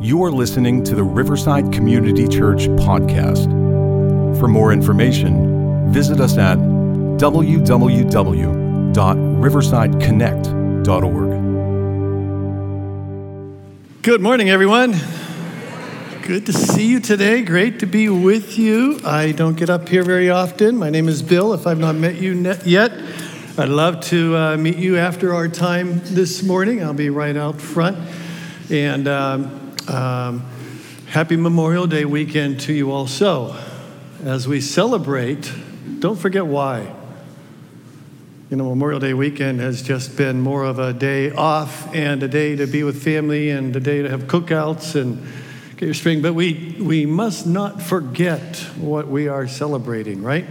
You're listening to the Riverside Community Church podcast. For more information, visit us at www.riversideconnect.org. Good morning, everyone. Good to see you today. Great to be with you. I don't get up here very often. My name is Bill. If I've not met you yet, I'd love to uh, meet you after our time this morning. I'll be right out front. And um, um, happy Memorial Day weekend to you also. As we celebrate, don't forget why. You know, Memorial Day weekend has just been more of a day off and a day to be with family and a day to have cookouts and get your spring. But we, we must not forget what we are celebrating, right?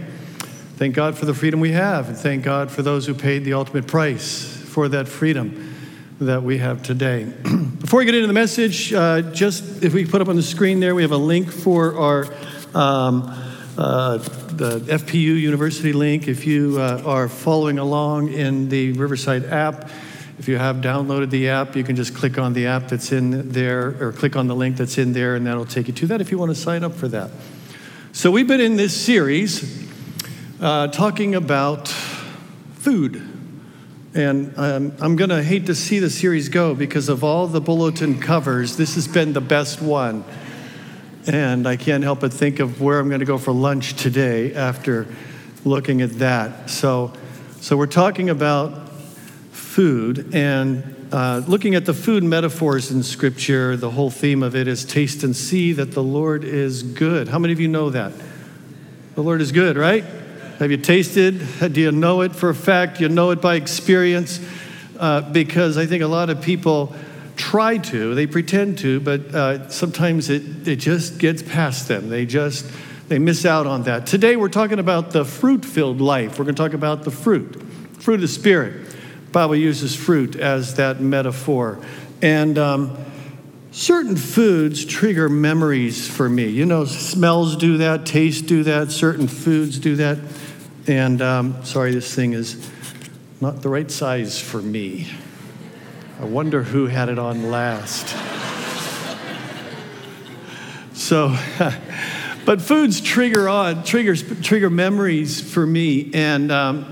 Thank God for the freedom we have, and thank God for those who paid the ultimate price for that freedom that we have today. Before we get into the message, uh, just if we put up on the screen there, we have a link for our um, uh, the FPU University link. If you uh, are following along in the Riverside app, if you have downloaded the app, you can just click on the app that's in there, or click on the link that's in there, and that'll take you to that if you want to sign up for that. So we've been in this series uh, talking about food. And um, I'm going to hate to see the series go because of all the bulletin covers, this has been the best one. And I can't help but think of where I'm going to go for lunch today after looking at that. So, so we're talking about food and uh, looking at the food metaphors in Scripture. The whole theme of it is taste and see that the Lord is good. How many of you know that? The Lord is good, right? Have you tasted? Do you know it for a fact? You know it by experience? Uh, because I think a lot of people try to, they pretend to, but uh, sometimes it, it just gets past them. They just, they miss out on that. Today we're talking about the fruit filled life. We're going to talk about the fruit, fruit of the Spirit. Bible uses fruit as that metaphor. And um, certain foods trigger memories for me. You know, smells do that, tastes do that, certain foods do that. And um, sorry, this thing is not the right size for me. I wonder who had it on last. so, but foods trigger on triggers trigger memories for me. And um,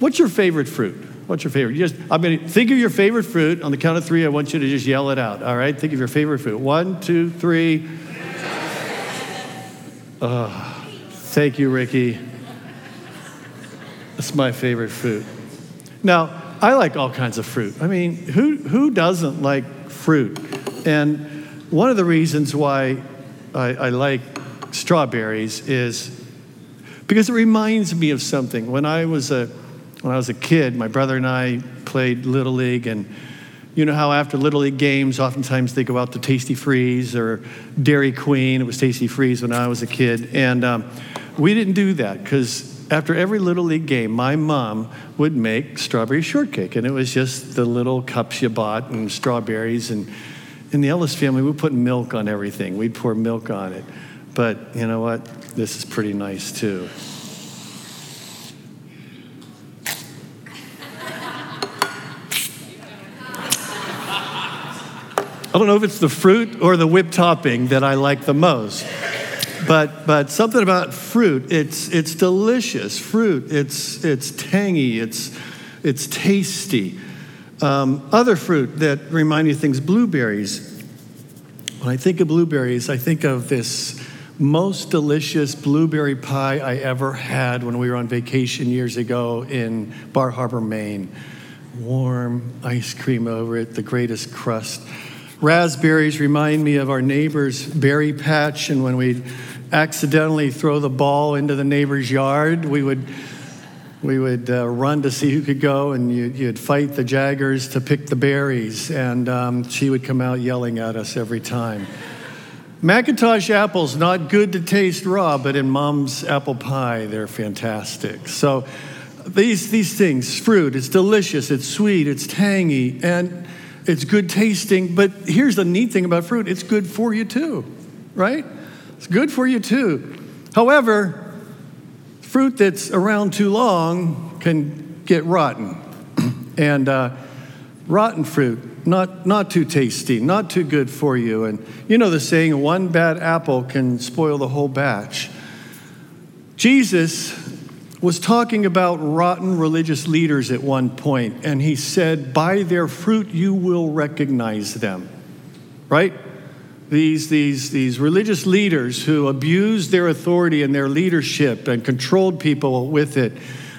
what's your favorite fruit? What's your favorite? Just I'm gonna think of your favorite fruit. On the count of three, I want you to just yell it out. All right, think of your favorite fruit. One, two, three. Oh, thank you, Ricky. That's my favorite fruit. Now, I like all kinds of fruit. I mean, who, who doesn't like fruit? And one of the reasons why I, I like strawberries is because it reminds me of something. When I was a, when I was a kid, my brother and I played Little League, and you know how after Little League games, oftentimes they go out to Tastee-Freez or Dairy Queen. It was Tastee-Freez when I was a kid. And um, we didn't do that because after every Little League game, my mom would make strawberry shortcake. And it was just the little cups you bought and strawberries. And in the Ellis family, we put milk on everything. We'd pour milk on it. But you know what? This is pretty nice too. I don't know if it's the fruit or the whipped topping that I like the most but but something about fruit. It's it's delicious fruit. It's it's tangy. It's it's tasty. Um, other fruit that remind me of things. Blueberries. When I think of blueberries, I think of this most delicious blueberry pie I ever had when we were on vacation years ago in Bar Harbor, Maine. Warm ice cream over it, the greatest crust. Raspberries remind me of our neighbor's berry patch, and when we'd accidentally throw the ball into the neighbor's yard, we would we would uh, run to see who could go, and you, would fight the jaggers to pick the berries, and um, she would come out yelling at us every time. McIntosh apples, not good to taste raw, but in mom's apple pie, they're fantastic. So these, these things, fruit, it's delicious, it's sweet, it's tangy, and it's good tasting. But here's the neat thing about fruit it's good for you too, right? It's good for you too. However, fruit that's around too long can get rotten. and uh, rotten fruit, not, not too tasty, not too good for you. And you know the saying, one bad apple can spoil the whole batch. Jesus was talking about rotten religious leaders at one point, and he said, By their fruit you will recognize them. Right? These, these, these religious leaders who abused their authority and their leadership and controlled people with it.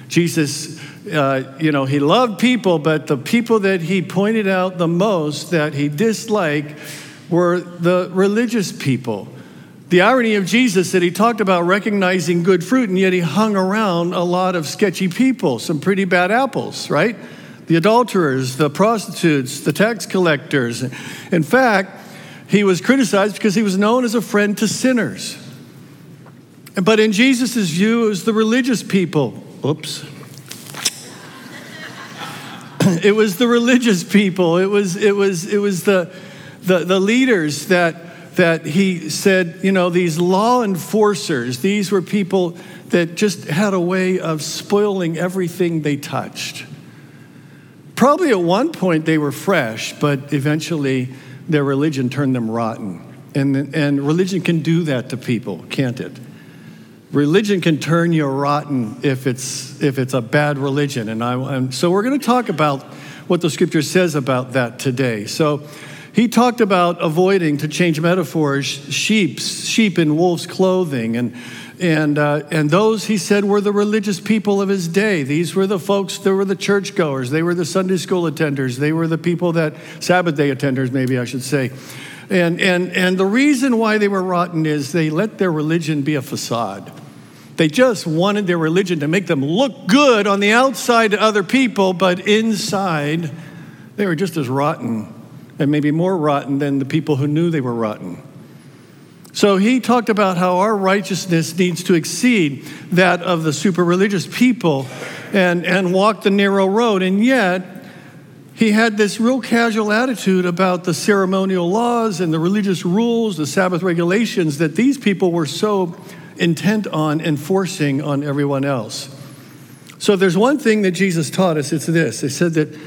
Jesus, uh, you know, he loved people, but the people that he pointed out the most that he disliked were the religious people. The irony of Jesus that he talked about recognizing good fruit, and yet he hung around a lot of sketchy people, some pretty bad apples, right? The adulterers, the prostitutes, the tax collectors. In fact, he was criticized because he was known as a friend to sinners. But in Jesus' view, it was the religious people. Oops. it was the religious people. It was, it was, it was the, the, the leaders that, that he said, you know, these law enforcers, these were people that just had a way of spoiling everything they touched. Probably at one point they were fresh, but eventually their religion turned them rotten. And, and religion can do that to people, can't it? Religion can turn you rotten if it's, if it's a bad religion. And, I, and so we're going to talk about what the scripture says about that today. So he talked about avoiding, to change metaphors, sheep, sheep in wolf's clothing. And and, uh, and those, he said, were the religious people of his day. These were the folks, they were the churchgoers, they were the Sunday school attenders, they were the people that, Sabbath day attenders, maybe I should say. And, and, and the reason why they were rotten is they let their religion be a facade. They just wanted their religion to make them look good on the outside to other people, but inside, they were just as rotten, and maybe more rotten than the people who knew they were rotten. So he talked about how our righteousness needs to exceed that of the super religious people and, and walk the narrow road. And yet, he had this real casual attitude about the ceremonial laws and the religious rules, the Sabbath regulations that these people were so intent on enforcing on everyone else. So, there's one thing that Jesus taught us, it's this. He said that,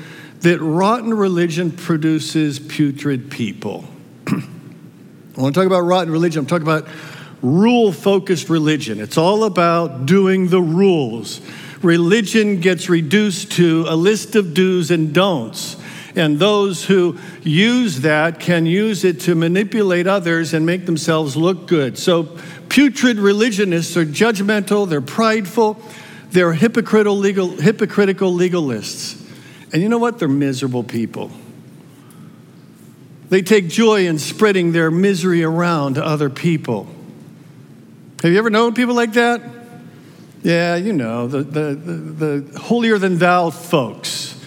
that rotten religion produces putrid people. I want to talk about rotten religion. I'm talking about rule focused religion. It's all about doing the rules. Religion gets reduced to a list of do's and don'ts. And those who use that can use it to manipulate others and make themselves look good. So, putrid religionists are judgmental, they're prideful, they're hypocritical, legal, hypocritical legalists. And you know what? They're miserable people. They take joy in spreading their misery around to other people. Have you ever known people like that? Yeah, you know, the, the, the, the holier than thou folks.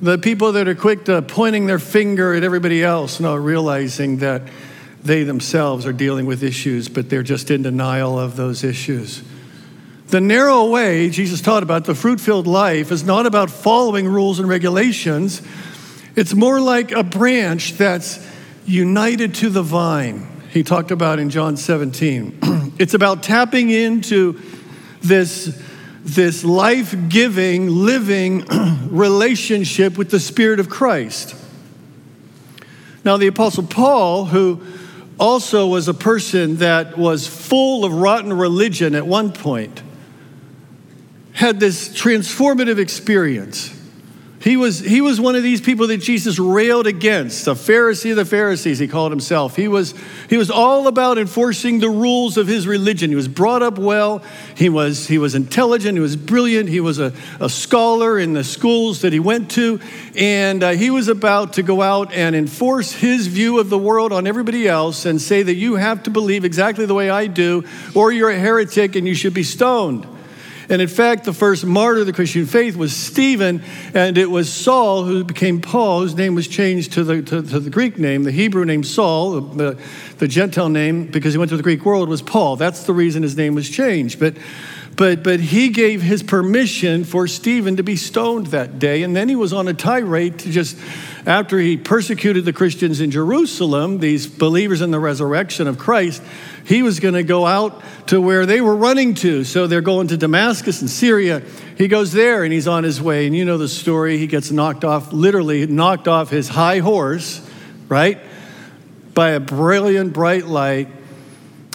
The people that are quick to pointing their finger at everybody else, not realizing that they themselves are dealing with issues, but they're just in denial of those issues. The narrow way Jesus taught about the fruit filled life is not about following rules and regulations. It's more like a branch that's united to the vine, he talked about in John 17. it's about tapping into this, this life giving, living relationship with the Spirit of Christ. Now, the Apostle Paul, who also was a person that was full of rotten religion at one point, had this transformative experience. He was, he was one of these people that Jesus railed against, a Pharisee of the Pharisees, he called himself. He was, he was all about enforcing the rules of his religion. He was brought up well, he was, he was intelligent, he was brilliant, he was a, a scholar in the schools that he went to, and uh, he was about to go out and enforce his view of the world on everybody else and say that you have to believe exactly the way I do, or you're a heretic and you should be stoned. And in fact, the first martyr of the Christian faith was Stephen, and it was Saul who became Paul, whose name was changed to the, to, to the Greek name. The Hebrew name Saul, the, the Gentile name, because he went to the Greek world, was Paul. That's the reason his name was changed. But but, but he gave his permission for Stephen to be stoned that day. And then he was on a tirade to just, after he persecuted the Christians in Jerusalem, these believers in the resurrection of Christ, he was going to go out to where they were running to. So they're going to Damascus and Syria. He goes there and he's on his way. And you know the story. He gets knocked off, literally knocked off his high horse, right? By a brilliant, bright light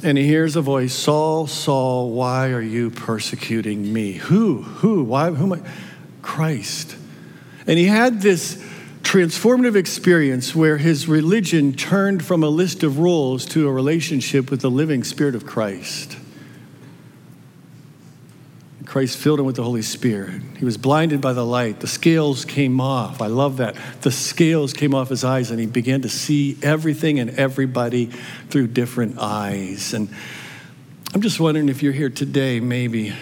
and he hears a voice Saul, Saul, why are you persecuting me? Who? Who? Why? Who am I? Christ. And he had this transformative experience where his religion turned from a list of rules to a relationship with the living Spirit of Christ. Christ filled him with the Holy Spirit. He was blinded by the light. The scales came off. I love that. The scales came off his eyes, and he began to see everything and everybody through different eyes. And I'm just wondering if you're here today, maybe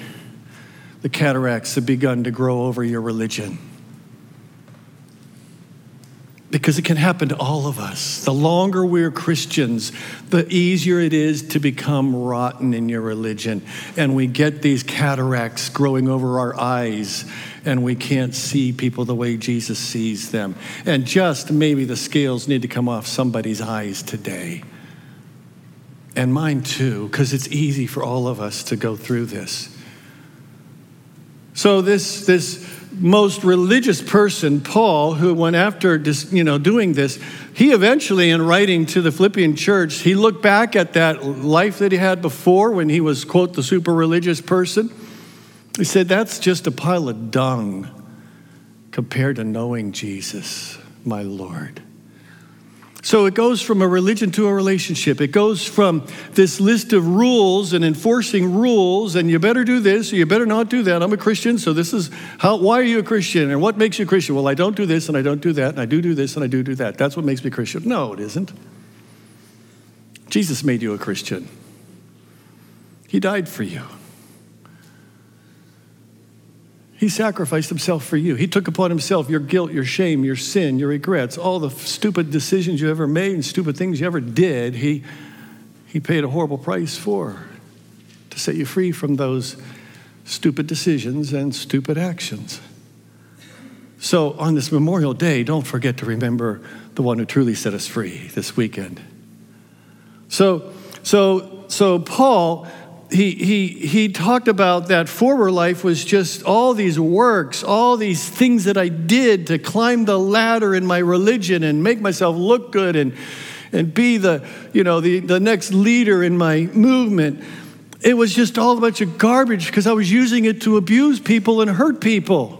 the cataracts have begun to grow over your religion because it can happen to all of us. The longer we're Christians, the easier it is to become rotten in your religion. And we get these cataracts growing over our eyes, and we can't see people the way Jesus sees them. And just maybe the scales need to come off somebody's eyes today. And mine too, because it's easy for all of us to go through this. So, this, this most religious person, Paul, who went after you know, doing this, he eventually, in writing to the Philippian church, he looked back at that life that he had before when he was, quote, the super religious person. He said, That's just a pile of dung compared to knowing Jesus, my Lord. So it goes from a religion to a relationship. It goes from this list of rules and enforcing rules, and you better do this or you better not do that. I'm a Christian, so this is how, why are you a Christian? And what makes you a Christian? Well, I don't do this and I don't do that, and I do do this and I do do that. That's what makes me Christian. No, it isn't. Jesus made you a Christian, He died for you. He sacrificed himself for you. He took upon himself your guilt, your shame, your sin, your regrets, all the stupid decisions you ever made and stupid things you ever did. He, he paid a horrible price for to set you free from those stupid decisions and stupid actions. So, on this Memorial Day, don't forget to remember the one who truly set us free this weekend. So, so, so Paul he, he, he talked about that former life was just all these works, all these things that I did to climb the ladder in my religion and make myself look good and, and be the, you know, the, the next leader in my movement. It was just all a bunch of garbage because I was using it to abuse people and hurt people.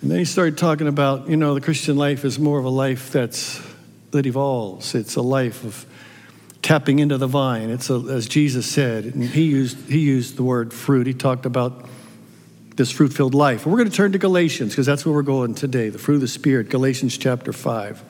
And then he started talking about, you know, the Christian life is more of a life that's that evolves. It's a life of tapping into the vine. It's a, as Jesus said, and he used, he used the word fruit. He talked about this fruit filled life. We're going to turn to Galatians because that's where we're going today the fruit of the Spirit, Galatians chapter 5.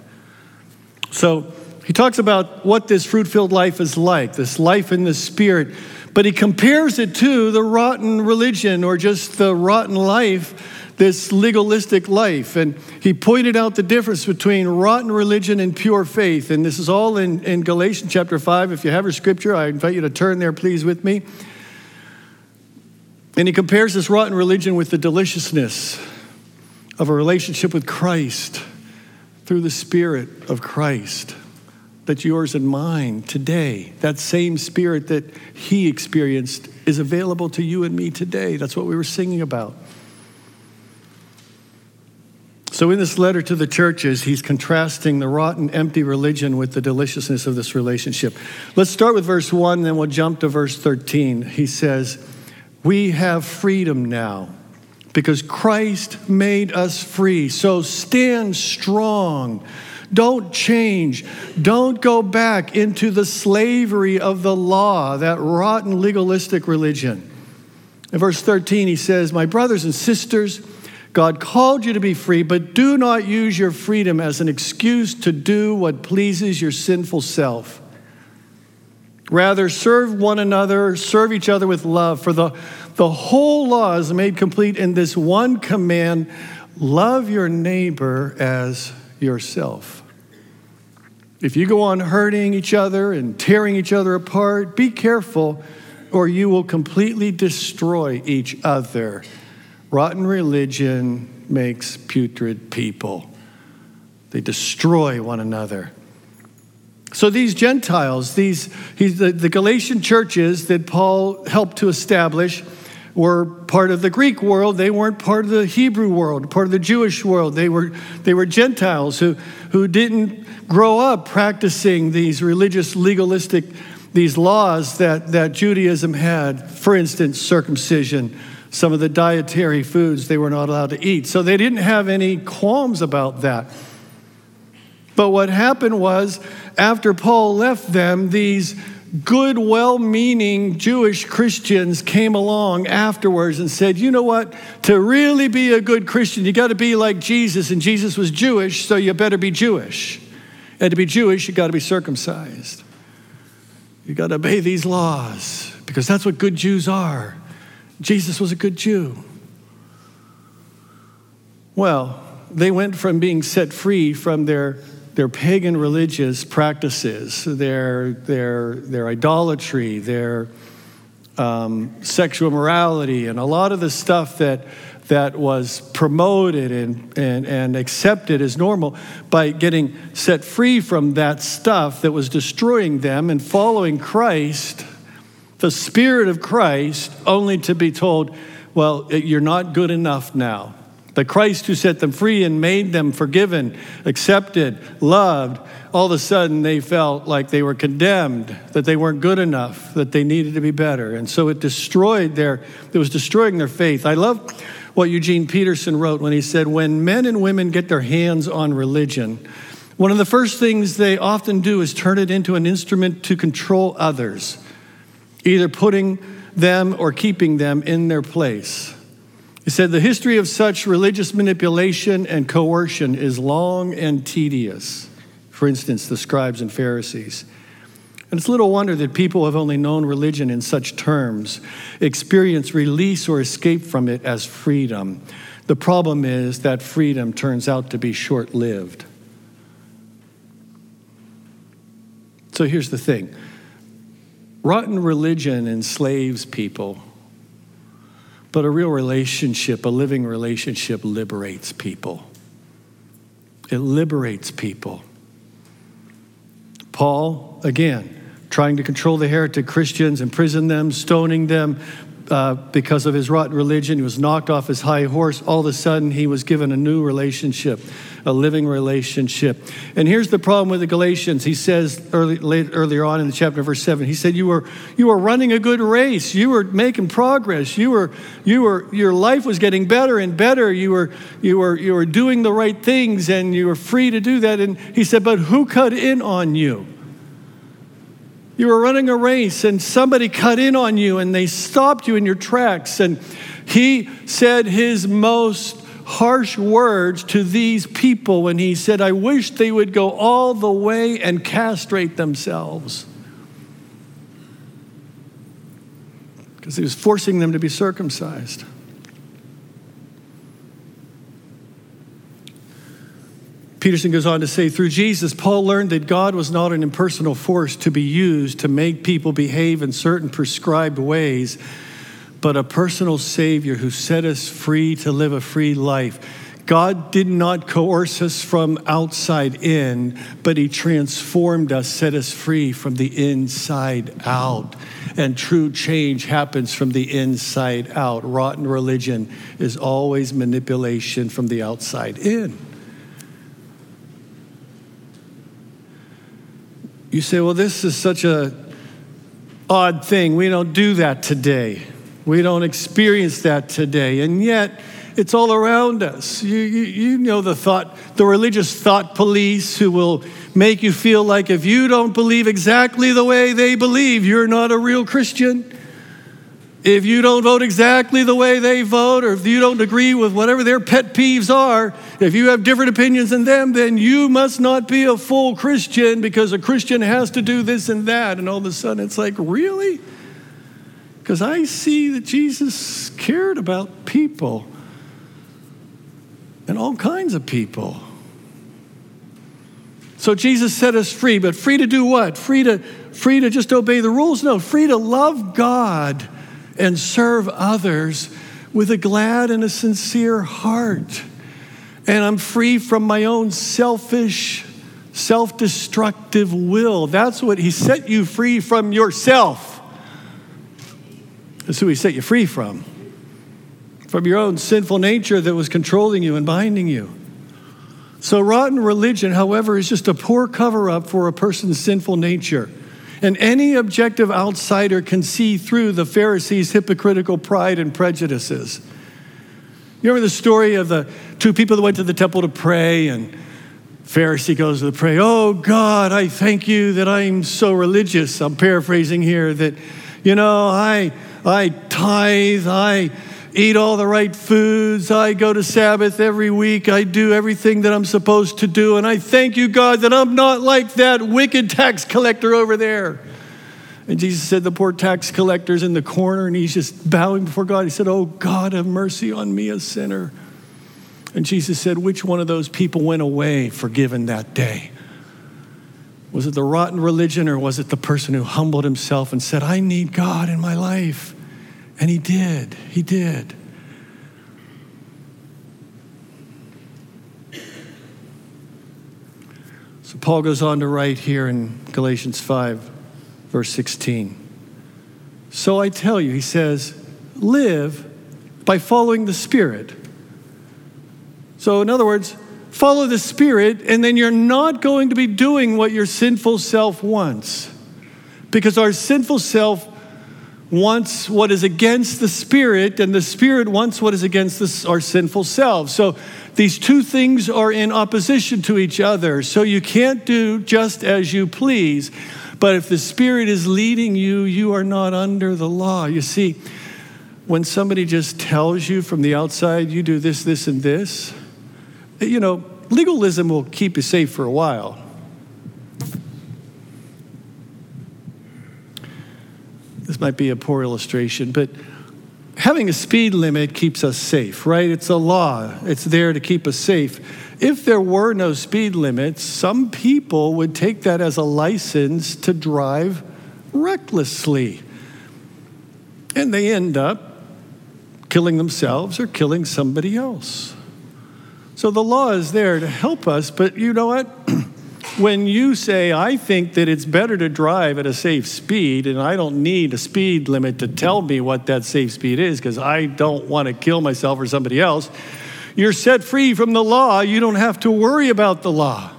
So he talks about what this fruit filled life is like, this life in the Spirit, but he compares it to the rotten religion or just the rotten life this legalistic life. And he pointed out the difference between rotten religion and pure faith. And this is all in, in Galatians chapter 5. If you have your scripture, I invite you to turn there, please, with me. And he compares this rotten religion with the deliciousness of a relationship with Christ through the Spirit of Christ that's yours and mine today. That same Spirit that he experienced is available to you and me today. That's what we were singing about. So, in this letter to the churches, he's contrasting the rotten, empty religion with the deliciousness of this relationship. Let's start with verse 1, then we'll jump to verse 13. He says, We have freedom now because Christ made us free. So, stand strong. Don't change. Don't go back into the slavery of the law, that rotten legalistic religion. In verse 13, he says, My brothers and sisters, God called you to be free, but do not use your freedom as an excuse to do what pleases your sinful self. Rather, serve one another, serve each other with love, for the, the whole law is made complete in this one command love your neighbor as yourself. If you go on hurting each other and tearing each other apart, be careful or you will completely destroy each other. Rotten religion makes putrid people, they destroy one another. So these Gentiles, these the, the Galatian churches that Paul helped to establish, were part of the Greek world. They weren't part of the Hebrew world, part of the Jewish world. They were, they were Gentiles who, who didn't grow up practicing these religious, legalistic, these laws that, that Judaism had. For instance, circumcision, some of the dietary foods they were not allowed to eat. So they didn't have any qualms about that. But what happened was, after Paul left them, these good, well meaning Jewish Christians came along afterwards and said, you know what? To really be a good Christian, you got to be like Jesus, and Jesus was Jewish, so you better be Jewish. And to be Jewish, you got to be circumcised. You got to obey these laws because that's what good Jews are. Jesus was a good Jew. Well, they went from being set free from their their pagan religious practices, their, their, their idolatry, their um, sexual morality, and a lot of the stuff that, that was promoted and, and, and accepted as normal by getting set free from that stuff that was destroying them and following Christ, the Spirit of Christ, only to be told, well, you're not good enough now. The Christ who set them free and made them forgiven, accepted, loved, all of a sudden they felt like they were condemned, that they weren't good enough, that they needed to be better. And so it destroyed their, it was destroying their faith. I love what Eugene Peterson wrote when he said, When men and women get their hands on religion, one of the first things they often do is turn it into an instrument to control others, either putting them or keeping them in their place. He said, The history of such religious manipulation and coercion is long and tedious. For instance, the scribes and Pharisees. And it's little wonder that people have only known religion in such terms experience release or escape from it as freedom. The problem is that freedom turns out to be short lived. So here's the thing rotten religion enslaves people but a real relationship, a living relationship, liberates people. It liberates people. Paul, again, trying to control the heretic Christians, imprison them, stoning them, uh, because of his rotten religion. He was knocked off his high horse. All of a sudden, he was given a new relationship, a living relationship. And here's the problem with the Galatians. He says early, late, earlier on in the chapter, verse 7, he said, you were, you were running a good race. You were making progress. You were, you were, your life was getting better and better. You were, you, were, you were doing the right things and you were free to do that. And he said, But who cut in on you? You were running a race and somebody cut in on you and they stopped you in your tracks. And he said his most harsh words to these people when he said, I wish they would go all the way and castrate themselves. Because he was forcing them to be circumcised. Peterson goes on to say, through Jesus, Paul learned that God was not an impersonal force to be used to make people behave in certain prescribed ways, but a personal Savior who set us free to live a free life. God did not coerce us from outside in, but He transformed us, set us free from the inside out. And true change happens from the inside out. Rotten religion is always manipulation from the outside in. You say, well, this is such a odd thing. We don't do that today. We don't experience that today. And yet, it's all around us. You, you, you, know the thought, the religious thought police who will make you feel like if you don't believe exactly the way they believe, you're not a real Christian. If you don't vote exactly the way they vote, or if you don't agree with whatever their pet peeves are, if you have different opinions than them, then you must not be a full Christian because a Christian has to do this and that. And all of a sudden it's like, really? Because I see that Jesus cared about people and all kinds of people. So Jesus set us free, but free to do what? Free to free to just obey the rules? No, free to love God and serve others with a glad and a sincere heart. And I'm free from my own selfish, self destructive will. That's what He set you free from yourself. That's who He set you free from. From your own sinful nature that was controlling you and binding you. So, rotten religion, however, is just a poor cover up for a person's sinful nature. And any objective outsider can see through the Pharisees' hypocritical pride and prejudices. You remember the story of the two people that went to the temple to pray, and Pharisee goes to the pray, Oh God, I thank you that I'm so religious. I'm paraphrasing here that, you know, I I tithe, I eat all the right foods. I go to Sabbath every week. I do everything that I'm supposed to do. And I thank you, God, that I'm not like that wicked tax collector over there. And Jesus said, The poor tax collector's in the corner and he's just bowing before God. He said, Oh, God, have mercy on me, a sinner. And Jesus said, Which one of those people went away forgiven that day? Was it the rotten religion or was it the person who humbled himself and said, I need God in my life? And he did. He did. So Paul goes on to write here in Galatians 5, verse 16. So I tell you, he says, live by following the Spirit. So, in other words, follow the Spirit, and then you're not going to be doing what your sinful self wants. Because our sinful self wants what is against the spirit, and the spirit wants what is against our sinful self. So these two things are in opposition to each other. So you can't do just as you please. But if the spirit is leading you, you are not under the law. You see, when somebody just tells you from the outside, you do this, this, and this, you know, legalism will keep you safe for a while. This might be a poor illustration, but having a speed limit keeps us safe, right? It's a law, it's there to keep us safe. If there were no speed limits, some people would take that as a license to drive recklessly. And they end up killing themselves or killing somebody else. So the law is there to help us, but you know what? when you say, I think that it's better to drive at a safe speed, and I don't need a speed limit to tell me what that safe speed is because I don't want to kill myself or somebody else, you're set free from the law. You don't have to worry about the law.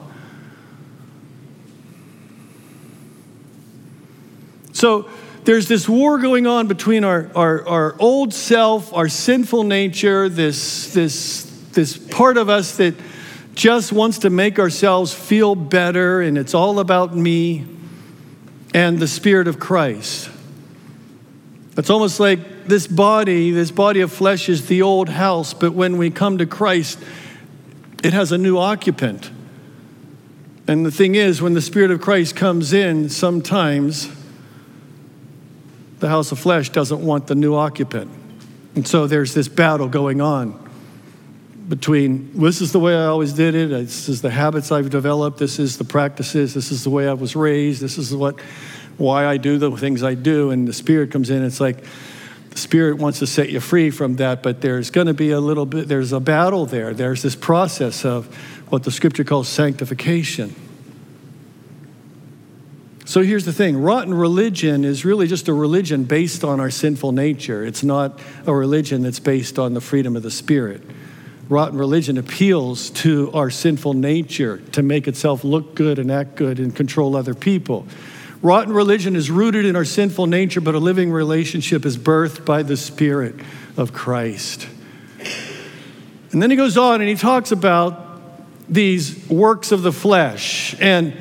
So there's this war going on between our, our, our old self, our sinful nature, this, this, this part of us that just wants to make ourselves feel better and it's all about me and the Spirit of Christ. It's almost like this body, this body of flesh is the old house, but when we come to Christ, it has a new occupant. And the thing is, when the Spirit of Christ comes in, sometimes the house of flesh doesn't want the new occupant. And so there's this battle going on between this is the way I always did it, this is the habits I've developed, this is the practices, this is the way I was raised, this is what why I do the things I do, and the Spirit comes in. It's like the Spirit wants to set you free from that, but there's going to be a little bit, there's a battle there. There's this process of what the Scripture calls sanctification. So here's the thing rotten religion is really just a religion based on our sinful nature. It's not a religion that's based on the freedom of the Spirit rotten religion appeals to our sinful nature to make itself look good and act good and control other people. Rotten religion is rooted in our sinful nature, but a living relationship is birthed by the Spirit of Christ. And then he goes on and he talks about these works of the flesh. And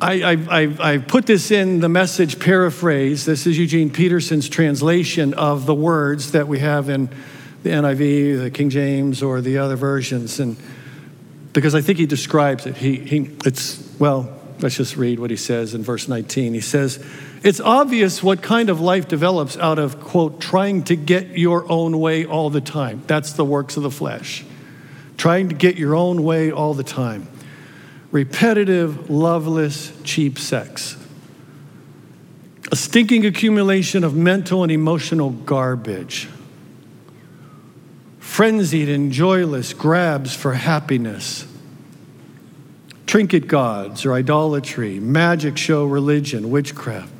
I, I, I, put this in the message paraphrase. This is Eugene Peterson's translation of the words that we have in the NIV, the King James, or the other versions, and because I think he describes it. He, he, it's, well, let's just read what he says in verse 19. He says, It's obvious what kind of life develops out of, quote, trying to get your own way all the time. That's the works of the flesh. Trying to get your own way all the time. repetitive, loveless, cheap sex. A stinking accumulation of mental and emotional garbage. Frenzied and joyless grabs for happiness. Trinket gods or idolatry, magic show religion, witchcraft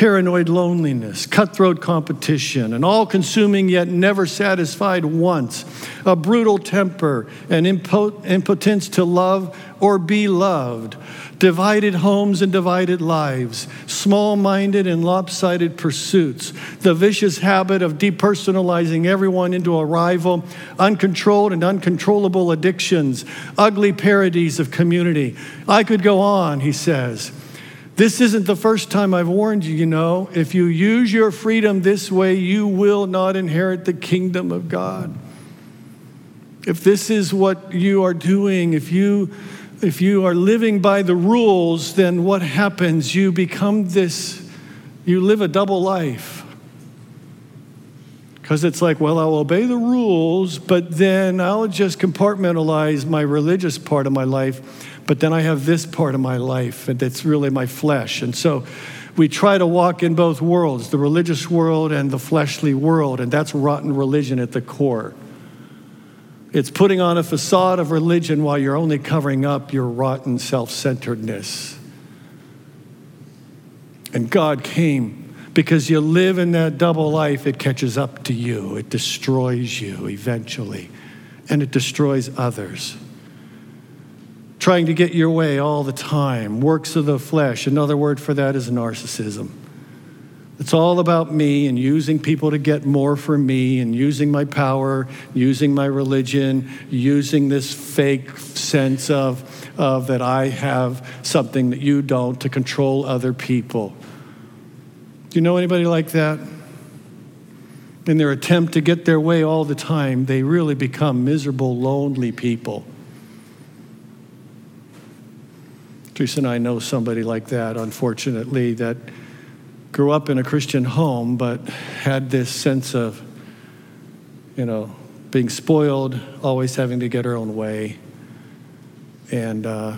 paranoid loneliness, cutthroat competition, an all consuming yet never satisfied wants, a brutal temper, an impo- impotence to love or be loved, divided homes and divided lives, small minded and lopsided pursuits, the vicious habit of depersonalizing everyone into a rival, uncontrolled and uncontrollable addictions, ugly parodies of community. I could go on, he says. This isn't the first time I've warned you, you know. If you use your freedom this way, you will not inherit the kingdom of God. If this is what you are doing, if you if you are living by the rules, then what happens? You become this you live a double life. Because it's like, well, I'll obey the rules, but then I'll just compartmentalize my religious part of my life but then I have this part of my life, and that's really my flesh. And so we try to walk in both worlds the religious world and the fleshly world, and that's rotten religion at the core. It's putting on a facade of religion while you're only covering up your rotten self centeredness. And God came because you live in that double life, it catches up to you, it destroys you eventually, and it destroys others trying to get your way all the time, works of the flesh. Another word for that is narcissism. It's all about me and using people to get more for me and using my power, using my religion, using this fake sense of, of that I have something that you don't to control other people. Do you know anybody like that? In their attempt to get their way all the time, they really become miserable, lonely people. Teresa and I know somebody like that, unfortunately, that grew up in a Christian home but had this sense of, you know, being spoiled, always having to get her own way. And uh,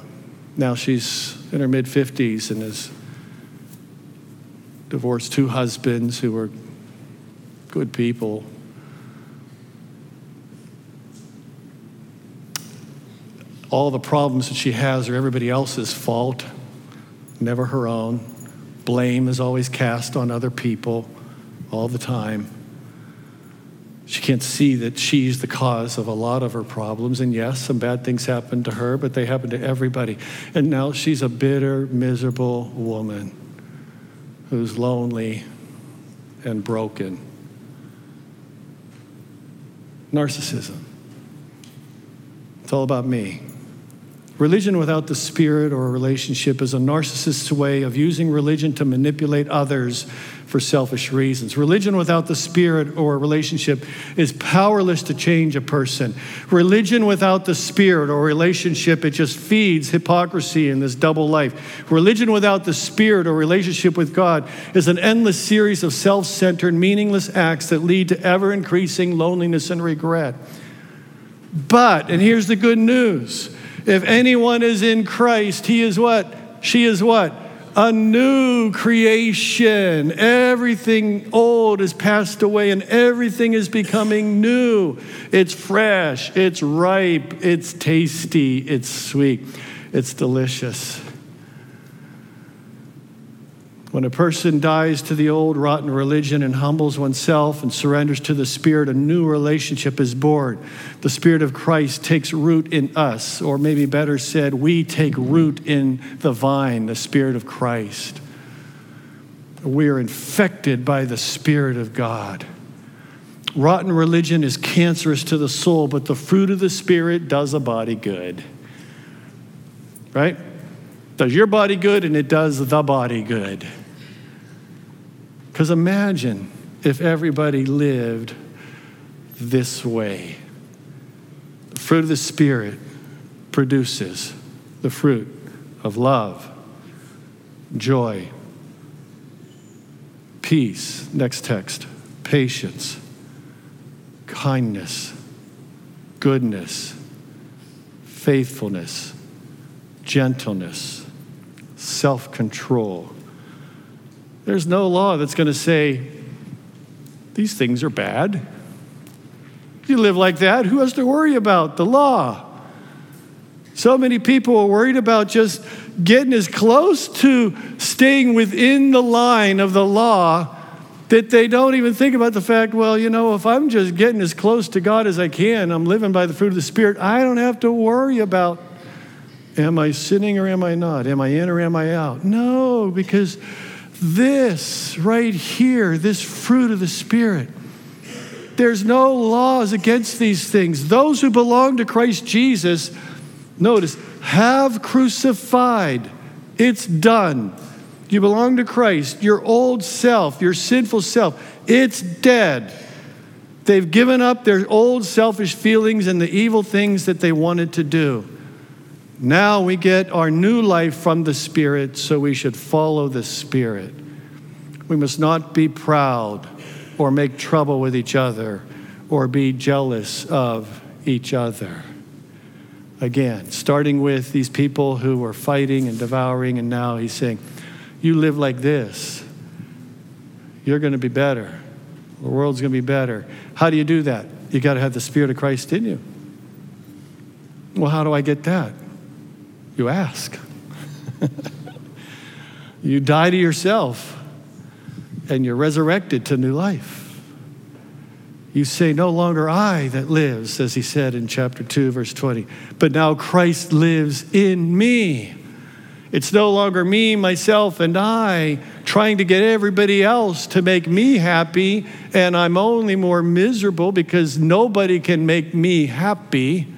now she's in her mid 50s and has divorced two husbands who were good people, all the problems that she has are everybody else's fault, never her own. Blame is always cast on other people all the time. She can't see that she's the cause of a lot of her problems. And yes, some bad things happen to her, but they happen to everybody. And now she's a bitter, miserable woman who's lonely and broken. Narcissism. It's all about me. Religion without the spirit or a relationship is a narcissist's way of using religion to manipulate others for selfish reasons. Religion without the spirit or a relationship is powerless to change a person. Religion without the spirit or relationship, it just feeds hypocrisy in this double life. Religion without the spirit or relationship with God is an endless series of self centered, meaningless acts that lead to ever increasing loneliness and regret. But, and here's the good news if anyone is in Christ, he is what? She is what? A new creation. Everything old is passed away and everything is becoming new. It's fresh, it's ripe, it's tasty, it's sweet, it's delicious. When a person dies to the old rotten religion and humbles oneself and surrenders to the Spirit, a new relationship is born. The Spirit of Christ takes root in us, or maybe better said, we take root in the vine, the Spirit of Christ. We are infected by the Spirit of God. Rotten religion is cancerous to the soul, but the fruit of the Spirit does a body good. Right? Does your body good and it does the body good. Because imagine if everybody lived this way. The fruit of the Spirit produces the fruit of love, joy, peace. Next text patience, kindness, goodness, faithfulness, gentleness, self control. There's no law that's going to say, these things are bad. You live like that, who has to worry about the law? So many people are worried about just getting as close to staying within the line of the law that they don't even think about the fact, well, you know, if I'm just getting as close to God as I can, I'm living by the fruit of the Spirit, I don't have to worry about am I sinning or am I not? Am I in or am I out? No, because this right here, this fruit of the Spirit, there's no laws against these things. Those who belong to Christ Jesus, notice, have crucified. It's done. You belong to Christ. Your old self, your sinful self, it's dead. They've given up their old selfish feelings and the evil things that they wanted to do. Now we get our new life from the Spirit, so we should follow the Spirit. We must not be proud or make trouble with each other or be jealous of each other again, starting with these people who were fighting and devouring, and now he's saying, You live like this, you're going to be better. The world's going to be better. How do you do that? You got to have the Spirit of Christ in you. Well, how do I get that? You ask. you die to yourself, and you're resurrected to new life. You say, No longer I that lives, as he said in chapter 2, verse 20, but now Christ lives in me. It's no longer me, myself, and I trying to get everybody else to make me happy, and I'm only more miserable because nobody can make me happy.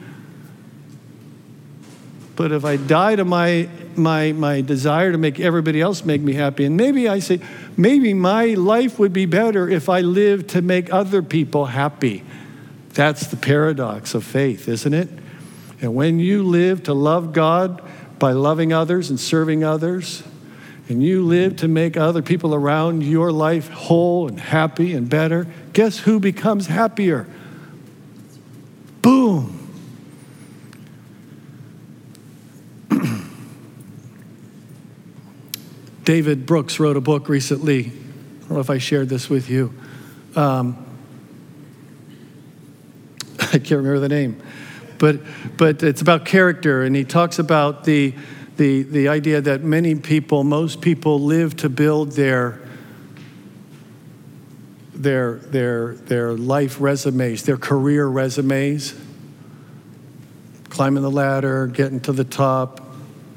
But if I die to my, my, my desire to make everybody else make me happy, and maybe I say, maybe my life would be better if I lived to make other people happy. That's the paradox of faith, isn't it? And when you live to love God by loving others and serving others, and you live to make other people around your life whole and happy and better, guess who becomes happier? Boom. David Brooks wrote a book recently. I don't know if I shared this with you. Um, I can't remember the name, but but it's about character, and he talks about the the the idea that many people, most people, live to build their their their their life resumes, their career resumes, climbing the ladder, getting to the top,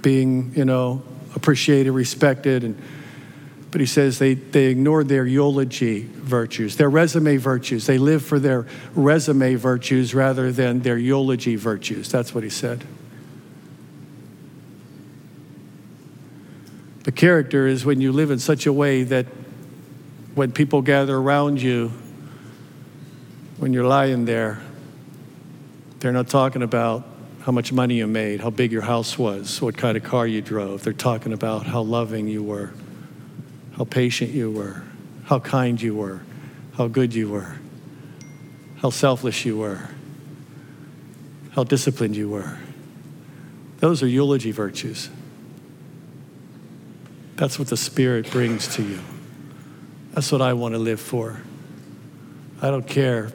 being you know appreciated, respected. And, but he says they, they ignored their eulogy virtues, their resume virtues. They live for their resume virtues rather than their eulogy virtues. That's what he said. The character is when you live in such a way that when people gather around you, when you're lying there, they're not talking about how much money you made, how big your house was, what kind of car you drove. They're talking about how loving you were, how patient you were, how kind you were, how good you were, how selfless you were, how disciplined you were. Those are eulogy virtues. That's what the Spirit brings to you. That's what I want to live for. I don't care.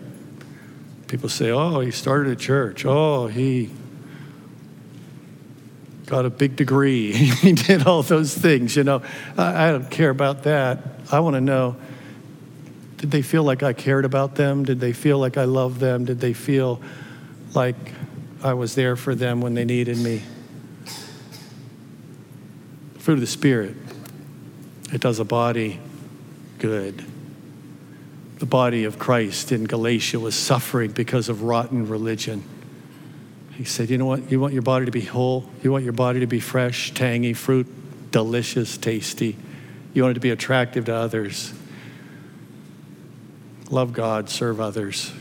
People say, oh, he started a church. Oh, he got a big degree. he did all those things, you know. I, I don't care about that. I want to know did they feel like I cared about them? Did they feel like I loved them? Did they feel like I was there for them when they needed me? Fruit of the Spirit, it does a body good. The body of Christ in Galatia was suffering because of rotten religion. He said, You know what? You want your body to be whole. You want your body to be fresh, tangy, fruit, delicious, tasty. You want it to be attractive to others. Love God, serve others.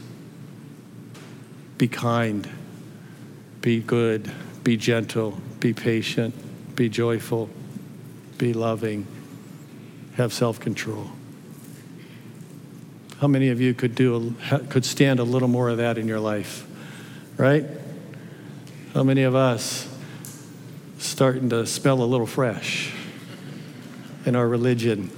Be kind, be good, be gentle, be patient, be joyful, be loving, have self control. How many of you could do could stand a little more of that in your life? Right? How many of us starting to smell a little fresh in our religion.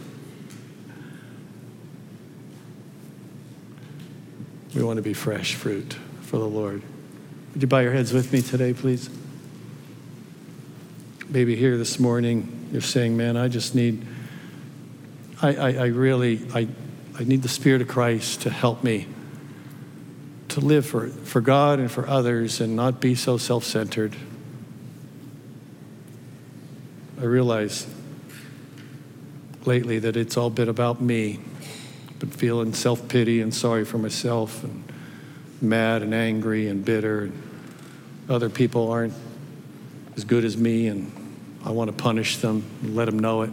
We want to be fresh fruit for the Lord. Would you bow your heads with me today, please? Maybe here this morning you're saying, Man, I just need, I, I, I really, I, I need the Spirit of Christ to help me to live for, for God and for others and not be so self centered. I realize lately that it's all been about me. Been feeling self pity and sorry for myself and mad and angry and bitter. And other people aren't as good as me and I want to punish them and let them know it.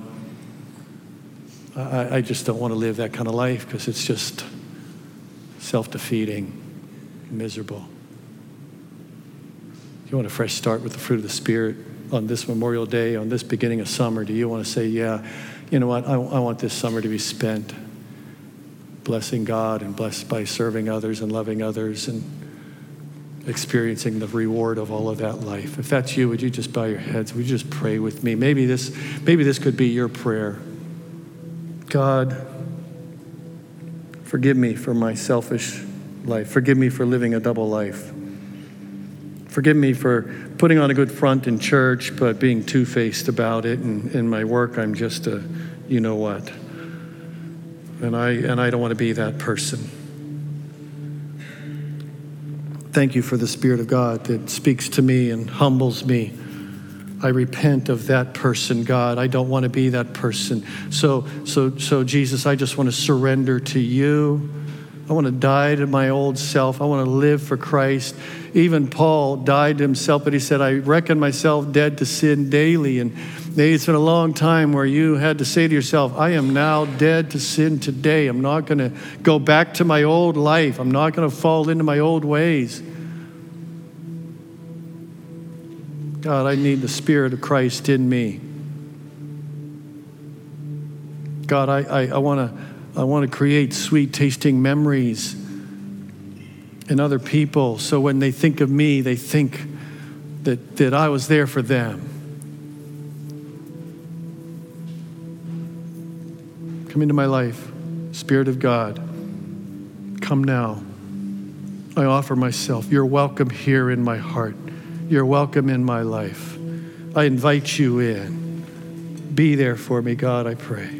I, I just don't want to live that kind of life because it's just self defeating, miserable. You want a fresh start with the fruit of the Spirit on this Memorial Day, on this beginning of summer? Do you want to say, Yeah, you know what? I, I want this summer to be spent blessing God and blessed by serving others and loving others and experiencing the reward of all of that life. If that's you, would you just bow your heads? Would you just pray with me? Maybe this, maybe this could be your prayer. God, forgive me for my selfish life. Forgive me for living a double life. Forgive me for putting on a good front in church, but being two faced about it. And in my work, I'm just a you know what. And I, and I don't want to be that person. Thank you for the Spirit of God that speaks to me and humbles me. I repent of that person, God. I don't want to be that person. So, so, so Jesus, I just want to surrender to you. I want to die to my old self. I want to live for Christ. Even Paul died to himself, but he said, I reckon myself dead to sin daily. And it's been a long time where you had to say to yourself, I am now dead to sin today. I'm not going to go back to my old life. I'm not going to fall into my old ways. God, I need the Spirit of Christ in me. God, I, I, I want to I want to create sweet tasting memories in other people so when they think of me, they think that, that I was there for them. Come into my life, Spirit of God. Come now. I offer myself. You're welcome here in my heart. You're welcome in my life. I invite you in. Be there for me, God, I pray.